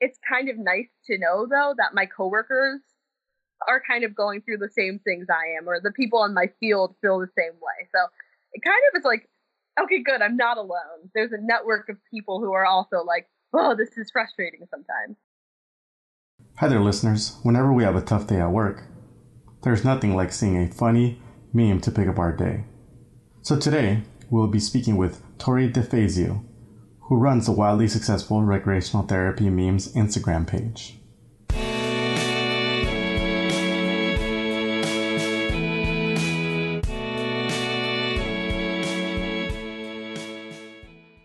it's kind of nice to know though that my coworkers are kind of going through the same things I am, or the people in my field feel the same way. So it kind of is like, okay, good, I'm not alone. There's a network of people who are also like, oh, this is frustrating sometimes. Hi there, listeners. Whenever we have a tough day at work, there's nothing like seeing a funny meme to pick up our day. So today, we'll be speaking with Tori DeFazio, who runs the wildly successful recreational therapy memes Instagram page.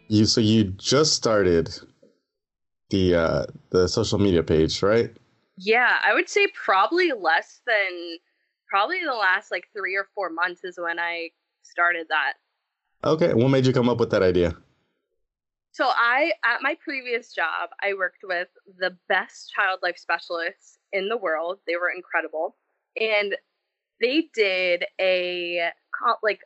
You so you just started the uh the social media page, right? Yeah, I would say probably less than probably the last like 3 or 4 months is when I started that. Okay, what made you come up with that idea? So I at my previous job, I worked with the best child life specialists in the world. They were incredible. And they did a like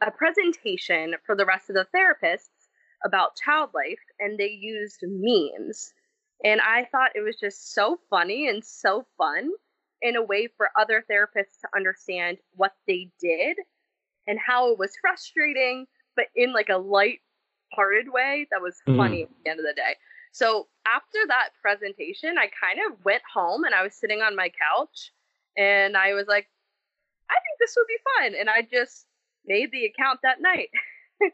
a presentation for the rest of the therapists about child life and they used memes. And I thought it was just so funny and so fun in a way for other therapists to understand what they did and how it was frustrating, but in like a light hearted way that was mm-hmm. funny mm. at the end of the day. So after that presentation, I kind of went home and I was sitting on my couch and I was like, I think this would be fun. And I just made the account that night.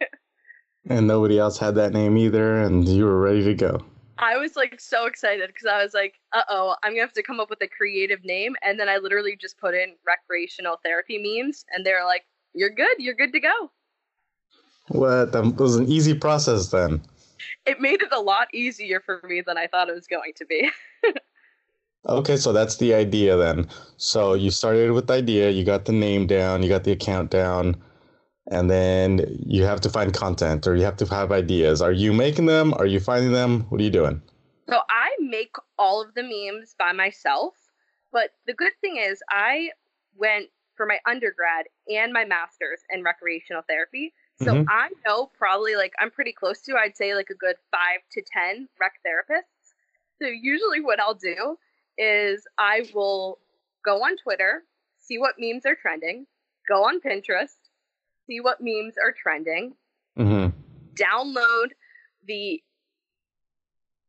and nobody else had that name either, and you were ready to go. I was like so excited because I was like, uh oh, I'm gonna have to come up with a creative name. And then I literally just put in recreational therapy memes, and they're like, you're good, you're good to go. What? That was an easy process then. It made it a lot easier for me than I thought it was going to be. okay, so that's the idea then. So you started with the idea, you got the name down, you got the account down and then you have to find content or you have to have ideas. Are you making them? Are you finding them? What are you doing? So I make all of the memes by myself, but the good thing is I went for my undergrad and my master's in recreational therapy. So mm-hmm. I know probably like I'm pretty close to, I'd say like a good five to 10 rec therapists. So usually what I'll do is I will go on Twitter, see what memes are trending, go on Pinterest, see what memes are trending, mm-hmm. download the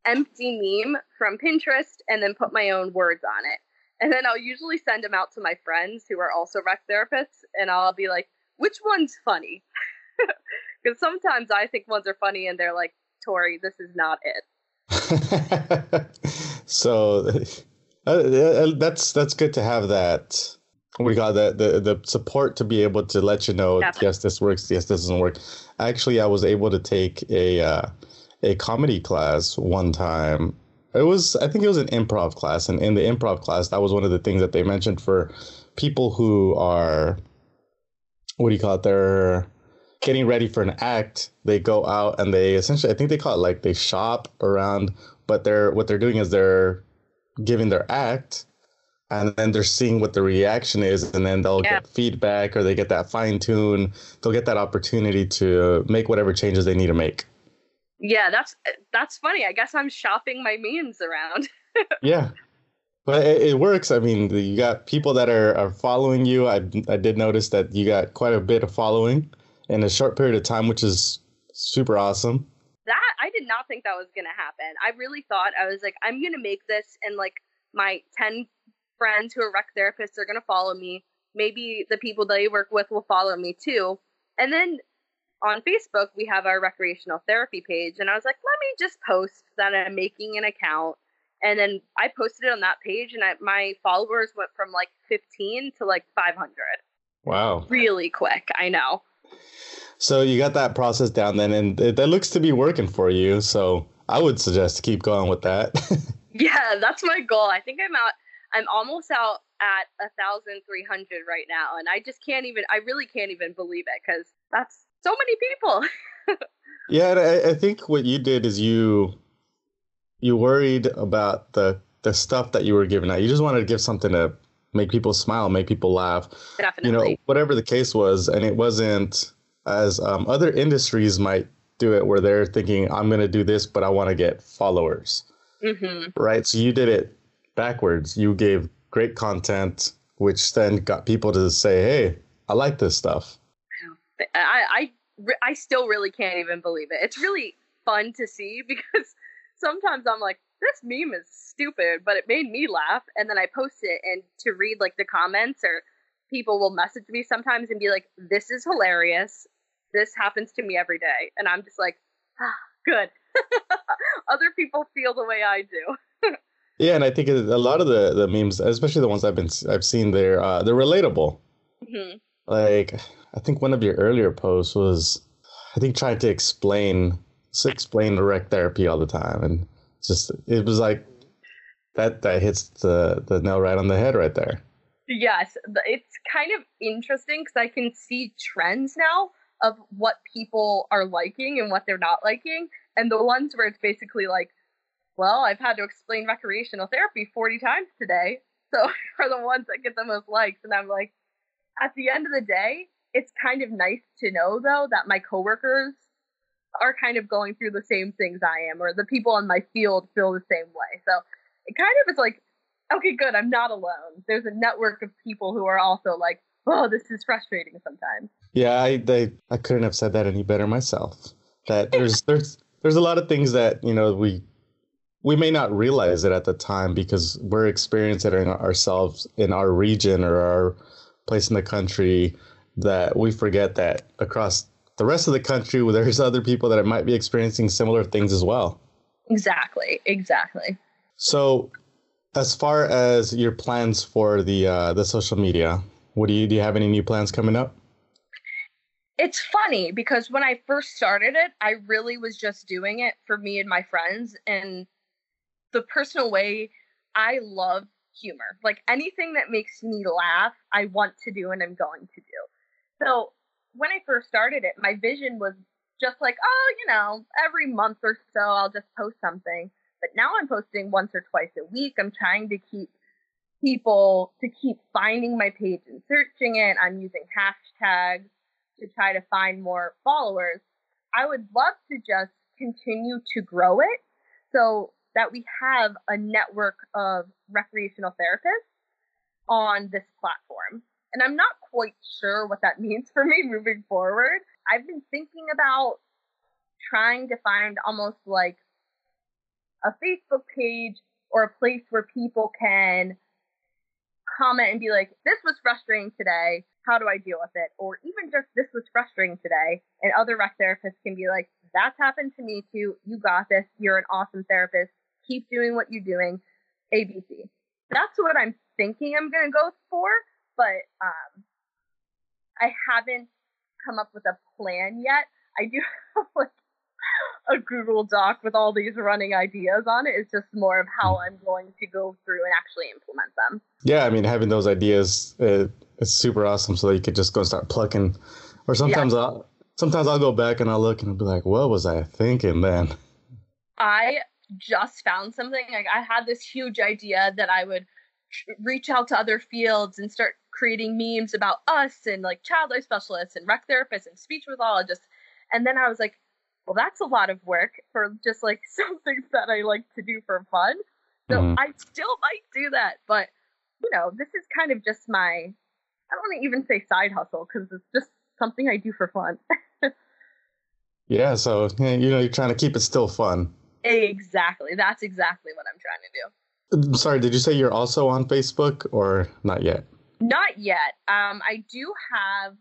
empty meme from Pinterest, and then put my own words on it. And then I'll usually send them out to my friends who are also rec therapists, and I'll be like, which one's funny? Because sometimes I think ones are funny, and they're like, Tori, this is not it. so uh, that's that's good to have that we got the, the the support to be able to let you know Definitely. yes this works yes this doesn't work actually i was able to take a uh, a comedy class one time it was i think it was an improv class and in the improv class that was one of the things that they mentioned for people who are what do you call it they're getting ready for an act they go out and they essentially i think they call it like they shop around but they're what they're doing is they're giving their act and then they're seeing what the reaction is and then they'll yeah. get feedback or they get that fine tune. They'll get that opportunity to make whatever changes they need to make. Yeah that's that's funny. I guess i'm shopping my memes around. Yeah. But it, it, works. I mean you got people that are, are following you. I, I did notice that you got quite a bit of following in a short period of time which is super awesome that i did not think that was gonna happen i really thought i was like i'm gonna make this and like my 10 friends who are rec therapists are going to follow me. Maybe the people they work with will follow me too. And then on Facebook, we have our recreational therapy page. And I was like, let me just post that I'm making an account. And then I posted it on that page, and I, my followers went from like 15 to like 500. Wow. Really quick, I know. So you got that process down then, and that looks to be working for you. So I would suggest to keep going with that. yeah, that's my goal. I think I'm out. I'm almost out at a thousand three hundred right now, and I just can't even. I really can't even believe it because that's so many people. yeah, I, I think what you did is you you worried about the the stuff that you were giving out. You just wanted to give something to make people smile, make people laugh. Definitely. You know, whatever the case was, and it wasn't as um, other industries might do it, where they're thinking, "I'm going to do this, but I want to get followers." mm-hmm. right? So you did it backwards. You gave great content, which then got people to say, "Hey, I like this stuff." I, I, I still really can't even believe it. It's really fun to see because sometimes I'm like, this meme is stupid, but it made me laugh. And then I post it and to read like the comments or people will message me sometimes and be like, this is hilarious. This happens to me every day. And I'm just like, ah, good. Other people feel the way I do. yeah, and I think a lot of the, the memes, especially the ones I've been I've seen, they're uh, they're relatable. Mm-hmm. Like I think one of your earlier posts was, I think trying to explain explain rec therapy all the time, and just it was like that that hits the the nail right on the head right there. Yes, it's kind of interesting because I can see trends now of what people are liking and what they're not liking, and the ones where it's basically like, well, I've had to explain recreational therapy 40 times today, so are the ones that get the most likes, and I'm like, at the end of the day, it's kind of nice to know though that my coworkers are kind of going through the same things I am, or the people in my field feel the same way. So it kind of is like, okay, good, I'm not alone. There's a network of people who are also like, oh, this is frustrating sometimes. Yeah, I they, I couldn't have said that any better myself. That there's there's there's a lot of things that you know we we may not realize it at the time because we're experiencing it ourselves in our region or our place in the country that we forget that across the rest of the country, where there's other people that might be experiencing similar things as well. Exactly. Exactly. So, as far as your plans for the uh, the social media, what do you do? You have any new plans coming up? It's funny because when I first started it, I really was just doing it for me and my friends, and the personal way I love humor. Like anything that makes me laugh, I want to do and I'm going to do. So when I first started it, my vision was just like, oh, you know, every month or so I'll just post something. But now I'm posting once or twice a week. I'm trying to keep people to keep finding my page and searching it. I'm using hashtags to try to find more followers. I would love to just continue to grow it so that we have a network of recreational therapists on this platform. And I'm not quite sure what that means for me moving forward. I've been thinking about trying to find almost like a Facebook page or a place where people can comment and be like, this was frustrating today. How do I deal with it? Or even just, this was frustrating today. And other rec therapists can be like, that's happened to me too. You got this. You're an awesome therapist. Keep doing what you're doing. ABC. That's what I'm thinking I'm going to go for but um, I haven't come up with a plan yet. I do have like a Google Doc with all these running ideas on it. It's just more of how I'm going to go through and actually implement them. Yeah, I mean, having those ideas uh, is super awesome. So that you could just go and start plucking. Or sometimes yeah. I'll sometimes I'll go back and I'll look and I'll be like, what was I thinking then? I just found something. Like I had this huge idea that I would reach out to other fields and start creating memes about us and like child life specialists and rec therapists and speech pathologists. And then I was like, well, that's a lot of work for just like something that I like to do for fun. So mm-hmm. I still might do that, but you know, this is kind of just my, I don't want to even say side hustle because it's just something I do for fun. yeah. So, you know, you're trying to keep it still fun. Exactly. That's exactly what I'm trying to do. Sorry, did you say you're also on Facebook or not yet? Not yet. Um, I do have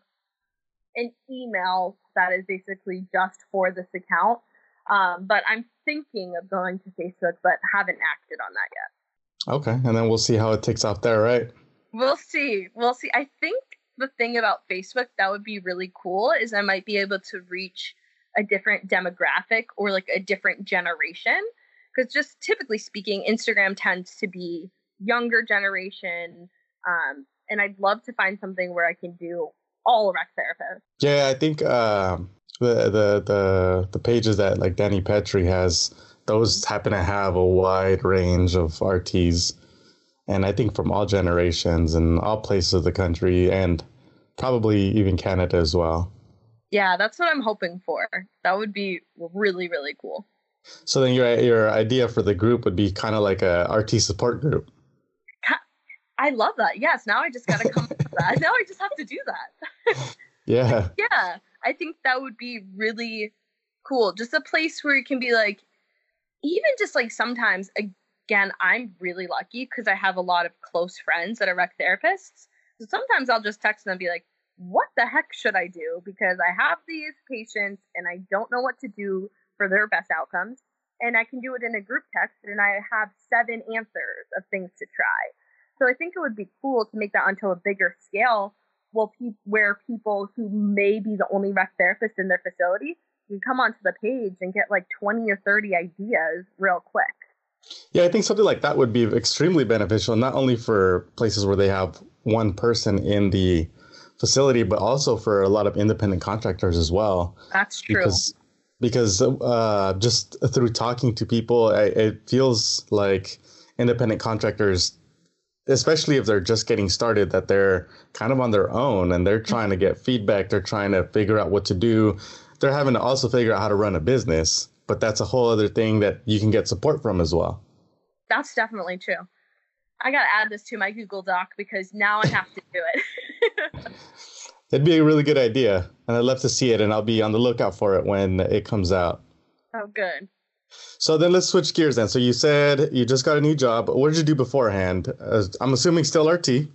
an email that is basically just for this account. Um, but I'm thinking of going to Facebook, but haven't acted on that yet. Okay, and then we'll see how it takes off there, right? We'll see. We'll see. I think the thing about Facebook that would be really cool is I might be able to reach a different demographic or like a different generation because just typically speaking, Instagram tends to be younger generation. Um, and I'd love to find something where I can do all rec therapists. Yeah, I think uh, the the the the pages that like Danny Petrie has, those happen to have a wide range of RTs, and I think from all generations and all places of the country, and probably even Canada as well. Yeah, that's what I'm hoping for. That would be really really cool. So then your your idea for the group would be kind of like a RT support group. I love that. Yes, now I just got to come up with that. Now I just have to do that. yeah. Yeah, I think that would be really cool. Just a place where you can be like, even just like sometimes, again, I'm really lucky because I have a lot of close friends that are rec therapists. So sometimes I'll just text them and be like, what the heck should I do? Because I have these patients and I don't know what to do for their best outcomes. And I can do it in a group text and I have seven answers of things to try. So I think it would be cool to make that onto a bigger scale well, pe- where people who may be the only rec therapist in their facility can come onto the page and get like 20 or 30 ideas real quick. Yeah, I think something like that would be extremely beneficial, not only for places where they have one person in the facility, but also for a lot of independent contractors as well. That's true. Because because uh, just through talking to people, it feels like independent contractors, especially if they're just getting started, that they're kind of on their own and they're mm-hmm. trying to get feedback. They're trying to figure out what to do. They're having to also figure out how to run a business, but that's a whole other thing that you can get support from as well. That's definitely true. I got to add this to my Google Doc because now I have to do it. It'd be a really good idea, and I'd love to see it, and I'll be on the lookout for it when it comes out. Oh, good. So then let's switch gears then. So you said you just got a new job. What did you do beforehand? Uh, I'm assuming still RT.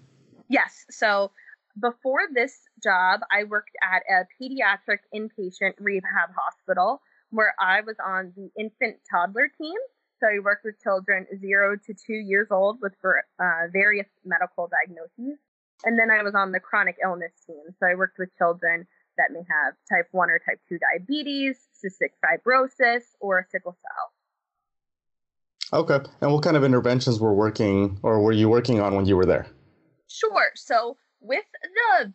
Yes. So before this job, I worked at a pediatric inpatient rehab hospital where I was on the infant toddler team. So I worked with children zero to two years old with uh, various medical diagnoses. And then I was on the chronic illness team. So I worked with children that may have type 1 or type 2 diabetes, cystic fibrosis, or a sickle cell. Okay. And what kind of interventions were working or were you working on when you were there? Sure. So with the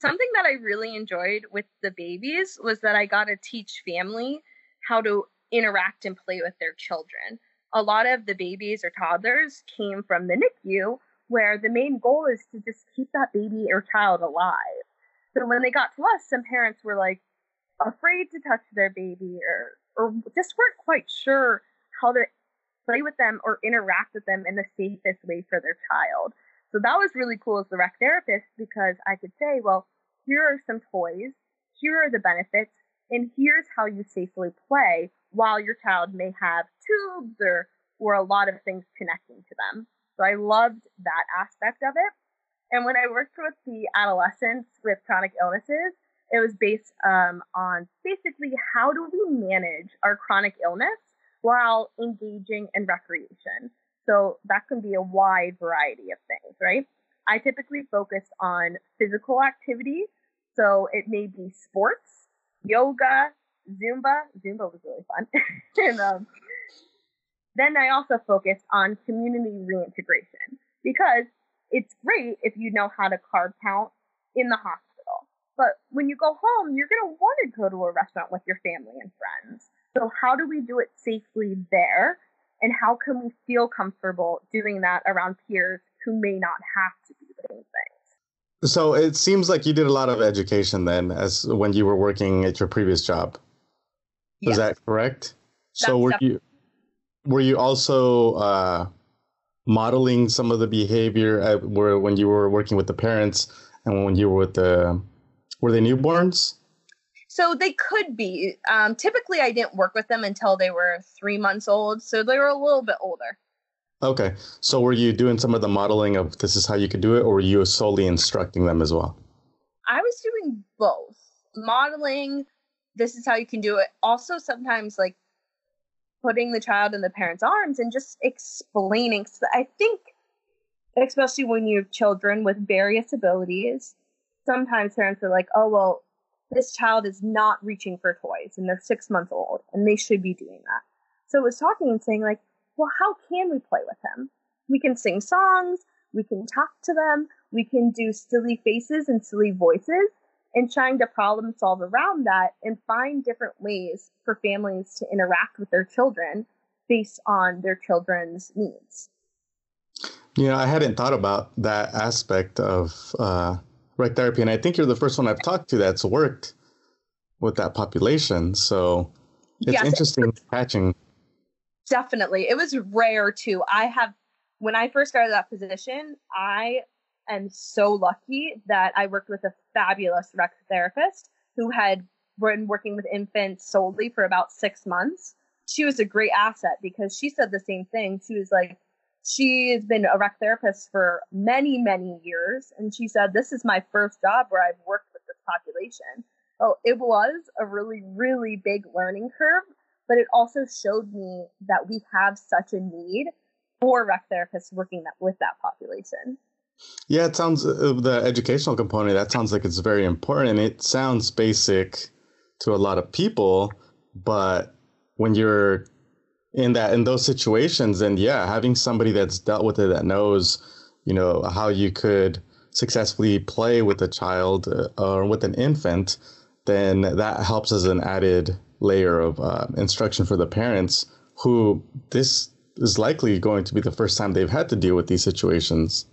something that I really enjoyed with the babies was that I got to teach family how to interact and play with their children. A lot of the babies or toddlers came from the NICU where the main goal is to just keep that baby or child alive. So when they got to us, some parents were like afraid to touch their baby or or just weren't quite sure how to play with them or interact with them in the safest way for their child. So that was really cool as the rec therapist because I could say, well, here are some toys, here are the benefits, and here's how you safely play while your child may have tubes or or a lot of things connecting to them. So I loved that aspect of it. And when I worked with the adolescents with chronic illnesses, it was based um, on basically how do we manage our chronic illness while engaging in recreation. So that can be a wide variety of things, right? I typically focus on physical activity. So it may be sports, yoga, Zumba. Zumba was really fun. and um, then I also focused on community reintegration because it's great if you know how to carb count in the hospital. But when you go home, you're going to want to go to a restaurant with your family and friends. So, how do we do it safely there? And how can we feel comfortable doing that around peers who may not have to do the same things? So, it seems like you did a lot of education then as when you were working at your previous job. Yes. Is that correct? That's so, were you were you also uh, modeling some of the behavior at, where when you were working with the parents and when you were with the were they newborns? So they could be. Um, typically, I didn't work with them until they were three months old, so they were a little bit older. Okay, so were you doing some of the modeling of this is how you could do it, or were you solely instructing them as well? I was doing both modeling. This is how you can do it. Also, sometimes like putting the child in the parent's arms and just explaining. So I think, especially when you have children with various abilities, sometimes parents are like, oh, well, this child is not reaching for toys and they're six months old and they should be doing that. So it was talking and saying, like, well, how can we play with him? We can sing songs, we can talk to them, we can do silly faces and silly voices, and trying to problem solve around that and find different ways for families to interact with their children based on their children's needs. You know, I hadn't thought about that aspect of uh, rec therapy, and I think you're the first one I've talked to that's worked with that population. So It's yes, interesting catching. Definitely. It was rare too. I have when I first started that position, I am so lucky that I worked with a fabulous rec therapist who had been working with infants solely for about six months. She was a great asset because she said the same thing. She was like, she has been a rec therapist for many, many years. And she said, This is my first job where I've worked with this population. Oh, it was a really, really big learning curve, but it also showed me that we have such a need for rec therapists working that, with that population. Yeah, it sounds uh, the educational component. That sounds like it's very important. It sounds basic to a lot of people, but when you're in that in those situations, and yeah, having somebody that's dealt with it that knows, you know, how you could successfully play with a child uh, or with an infant, then that helps as an added layer of uh, instruction for the parents who this is likely going to be the first time they've had to deal with these situations.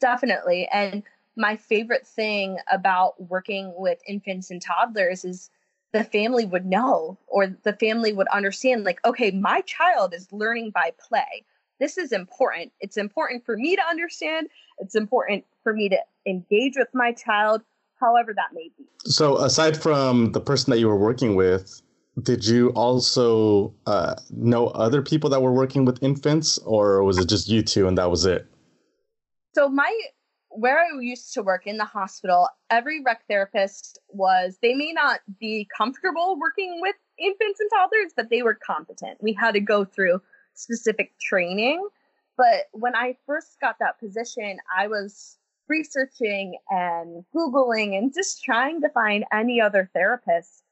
Definitely. And my favorite thing about working with infants and toddlers is the family would know or the family would understand like okay my child is learning by play. This is important. It's important for me to understand. It's important for me to engage with my child however that may be. So aside from the person that you were working with did you also uh, know other people that were working with infants or was it just you two and that was it so my where I used to work in the hospital, every rec therapist was they may not be comfortable working with infants and toddlers, but they were competent. We had to go through specific training. But when I first got that position, I was researching and Googling and just trying to find any other therapists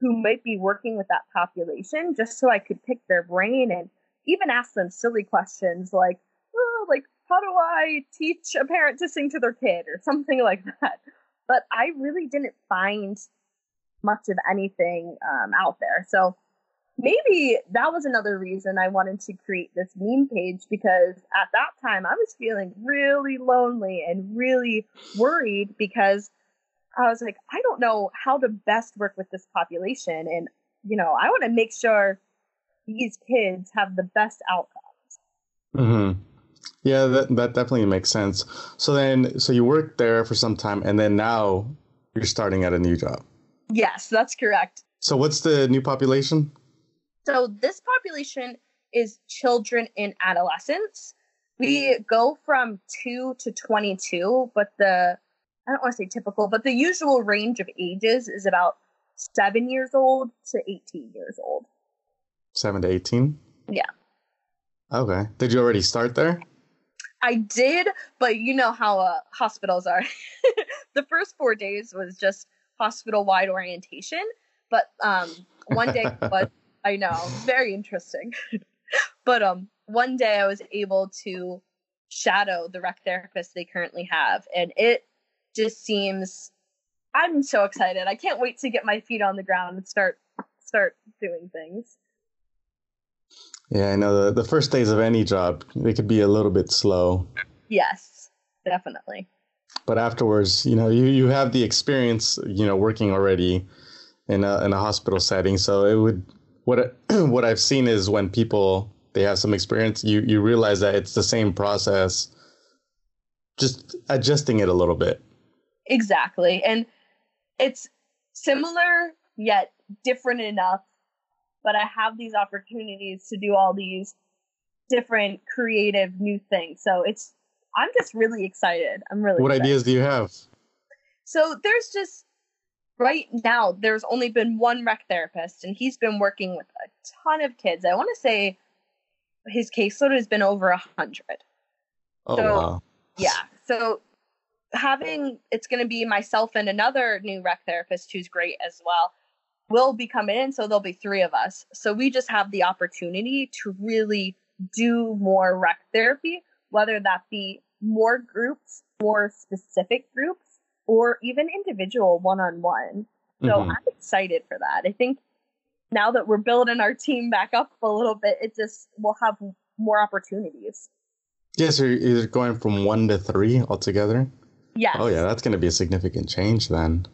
who might be working with that population just so I could pick their brain and even ask them silly questions like, how do I teach a parent to sing to their kid or something like that? But I really didn't find much of anything um, out there. So maybe that was another reason I wanted to create this meme page because at that time I was feeling really lonely and really worried because I was like, I don't know how to best work with this population. And, you know, I want to make sure these kids have the best outcomes. Mm-hmm. Yeah, that, that definitely makes sense. So then, so you worked there for some time and then now you're starting at a new job. Yes, that's correct. So what's the new population? So this population is children in adolescence. We go from 2 to 22, but the I don't want to say typical, but the usual range of ages is about 7 years old to 18 years old. 7 to 18? Yeah. Okay. Did you already start there? I did, but you know how uh, hospitals are. the first four days was just hospital wide orientation, but um, one day was I know very interesting. but um, one day I was able to shadow the rec therapist they currently have, and it just seems. I'm so excited. I can't wait to get my feet on the ground and start start doing things. Yeah, I know the, the first days of any job, they could be a little bit slow. Yes, definitely. But afterwards, you know, you, you have the experience, you know, working already in a, in a hospital setting. So it would, what, what I've seen is when people, they have some experience, you, you realize that it's the same process, just adjusting it a little bit. Exactly. And it's similar yet different enough but I have these opportunities to do all these different creative new things. So it's I'm just really excited. I'm really What excited. ideas do you have? So there's just right now there's only been one rec therapist and he's been working with a ton of kids. I want to say his caseload has been over a hundred. Oh so, wow. Yeah. So having it's going to be myself and another new rec therapist who's great as well will be coming in, so there'll be three of us. So we just have the opportunity to really do more rec therapy, whether that be more groups, more specific groups, or even individual one on one. So mm-hmm. I'm excited for that. I think now that we're building our team back up a little bit, it just will have more opportunities. Yeah, so you're going from one to three altogether? Yeah. Oh, yeah, that's going to be a significant change then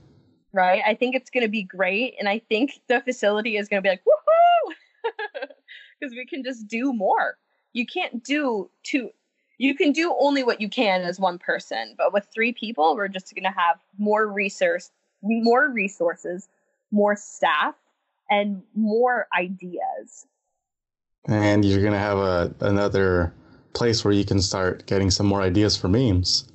right? I think it's going to be great. And I think the facility is going to be like, woohoo! because we can just do more. You can't do two you can do only what you can as one person, but with three people, we're just going to have more resource more resources, more staff, and more ideas. And you're going to have a another place where you can start getting some more ideas for memes.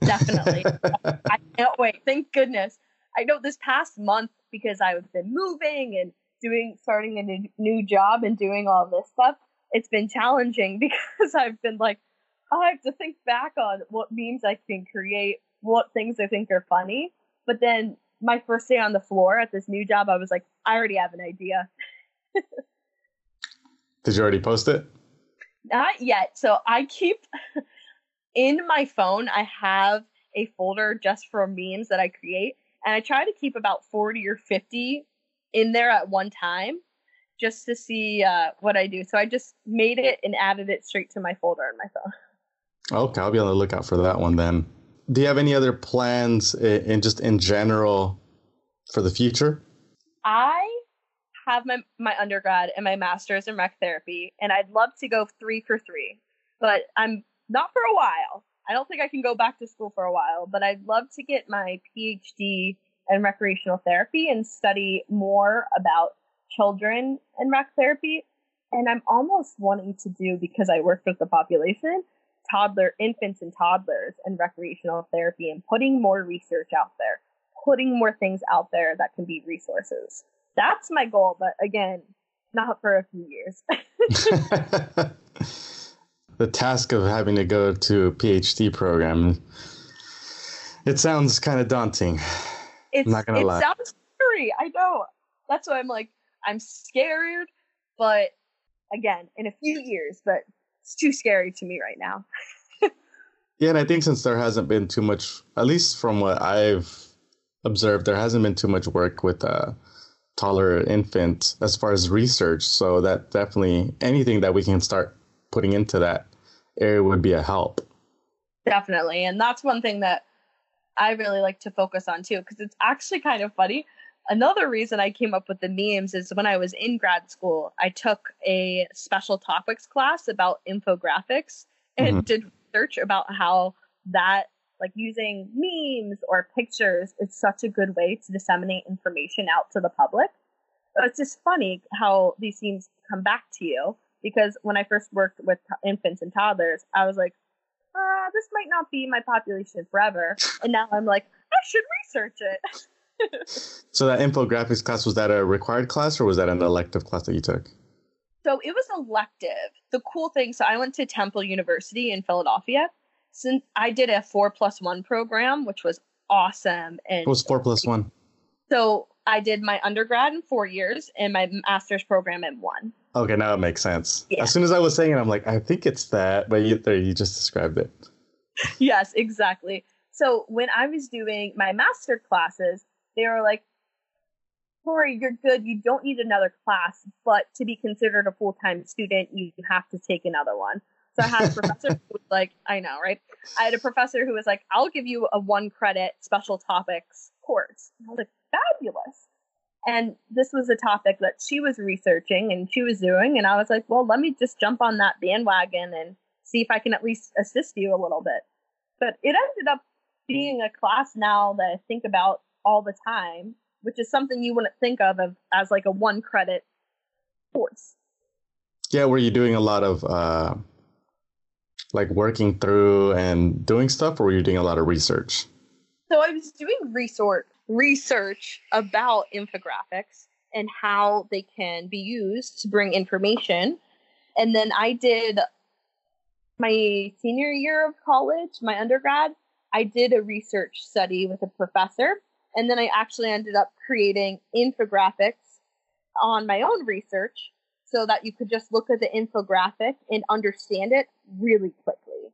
Definitely. I can't wait. Thank goodness. I know this past month because I've been moving and doing starting a new, new job and doing all this stuff. It's been challenging because I've been like, I have to think back on what memes I can create, what things I think are funny. But then my first day on the floor at this new job, I was like, I already have an idea. Did you already post it? Not yet. So I keep in my phone, I have a folder just for memes that I create. And I try to keep about 40 or 50 in there at one time just to see uh, what I do. So I just made it and added it straight to my folder on my phone. Okay, I'll be on the lookout for that one then. Do you have any other plans in, in just in general for the future? I have my, my undergrad and my master's in rec therapy, and I'd love to go three for three, but I'm not for a while. I don't think I can go back to school for a while, but I'd love to get my PhD in recreational therapy and study more about children and rec therapy. And I'm almost wanting to do, because I work with the population, toddler, infants and toddlers and recreational therapy and putting more research out there, putting more things out there that can be resources. That's my goal, but again, not for a few years. the task of having to go to a PhD program, it sounds kind of daunting. It's, I'm not gonna lie. it lie. sounds scary. I know. That's why I'm like, I'm scared, but again, in a few years, but it's too scary to me right now. yeah, and I think since there hasn't been too much, at least from what I've observed, there hasn't been too much work with uh, taller infant as far as research. So that definitely anything that we can start putting into that area would be a help. Definitely, and that's one thing that I really like to focus on too, because it's actually kind of funny another reason I came up with the memes is when I was in grad school, I took a special topics class about infographics and mm-hmm. did research about how that like using memes or pictures is such a good way to disseminate information out to the public. So it's just funny how these memes come back to you because when I first worked with infants and toddlers, I was like, uh, this might not be my population forever. And now I'm like, I should research it. so that infographics class was that a required class or was that an elective class that you took? So it was elective. The cool thing, so I went to Temple University in Philadelphia. Since I did a four plus one program, which was awesome. And what was four plus one? So I did my undergrad in four years and my master's program in one. Okay, now it makes sense. Yeah. As soon as I was saying it, I'm like, I think it's that, but you, there, you just described it. yes, exactly. So when I was doing my master classes, they were like, Tori, you're good. You don't need another class, but to be considered a full time student, you have to take another one. So I had a professor who was like, I know, right? I had a professor who was like, I'll give you a one credit special topics course. And I was like, fabulous. And this was a topic that she was researching and she was doing. And I was like, well, let me just jump on that bandwagon and see if I can at least assist you a little bit. But it ended up being a class now that I think about all the time, which is something you wouldn't think of, as like a one credit course. Yeah, were you doing a lot of uh, like working through and doing stuff, or were you doing a lot of research? So I was doing research research about infographics and how they can be used to bring information. And then I did my senior year of college, my undergrad, I did a research study with a professor and then I actually ended up creating infographics on my own research so that you could just look at the infographic and understand it really quickly.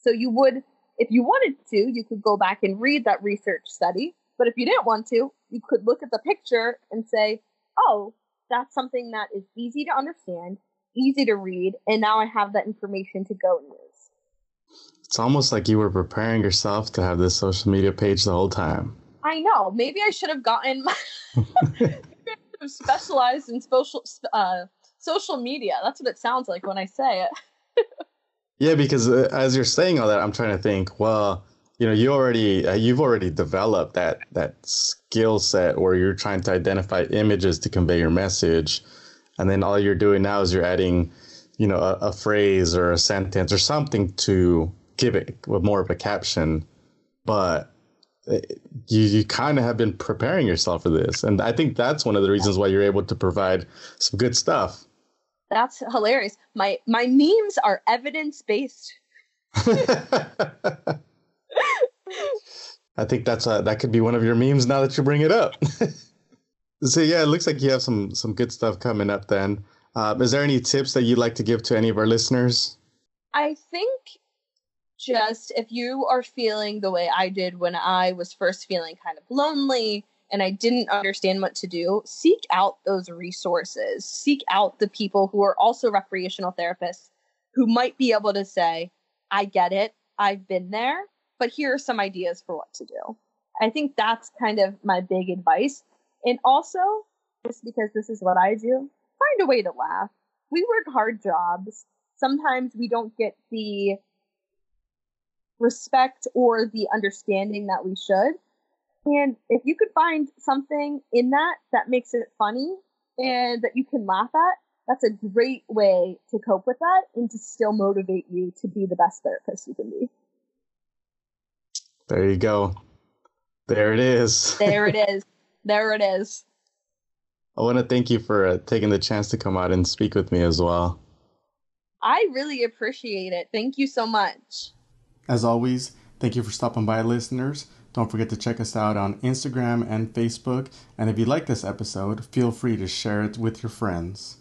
So you would, if you wanted to, you could go back and read that research study. But if you didn't want to, you could look at the picture and say, oh, that's something that is easy to understand, easy to read, and now I have that information to go and use. It's almost like you were preparing yourself to have this social media page the whole time. I know. Maybe I should have gotten my specialized in social uh, social media. That's what it sounds like when I say it. yeah, because uh, as you're saying all that, I'm trying to think. Well, you know, you already uh, you've already developed that that skill set where you're trying to identify images to convey your message, and then all you're doing now is you're adding, you know, a, a phrase or a sentence or something to give it with more of a caption, but uh, you, you kind of have been preparing yourself for this. And I think that's one of the reasons why you're able to provide some good stuff. That's hilarious. My my memes are evidence based. I think that's a, that could be one of your memes now that you bring it up. so yeah, it looks like you have some some good stuff coming up. Then, uh, is there any tips that you'd like to give to any of our listeners? I think just if you are feeling the way I did when I was first feeling kind of lonely and I didn't understand what to do, seek out those resources. Seek out the people who are also recreational therapists who might be able to say, I get it, I've been there, but here are some ideas for what to do. I think that's kind of my big advice. And also, just because this is what I do, find a way to laugh. We work hard jobs. Sometimes we don't get the respect or the understanding that we should. And if you could find something in that that makes it funny and that you can laugh at, that's a great way to cope with that and to still motivate you to be the best therapist you can be. There you go. There it is. there it is. There it is. I want to thank you for uh, taking the chance to come out and speak with me as well. I really appreciate it. Thank you so much. As always, thank you for stopping by, listeners. Don't forget to check us out on Instagram and Facebook. And if you like this episode, feel free to share it with your friends.